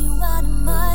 you out of my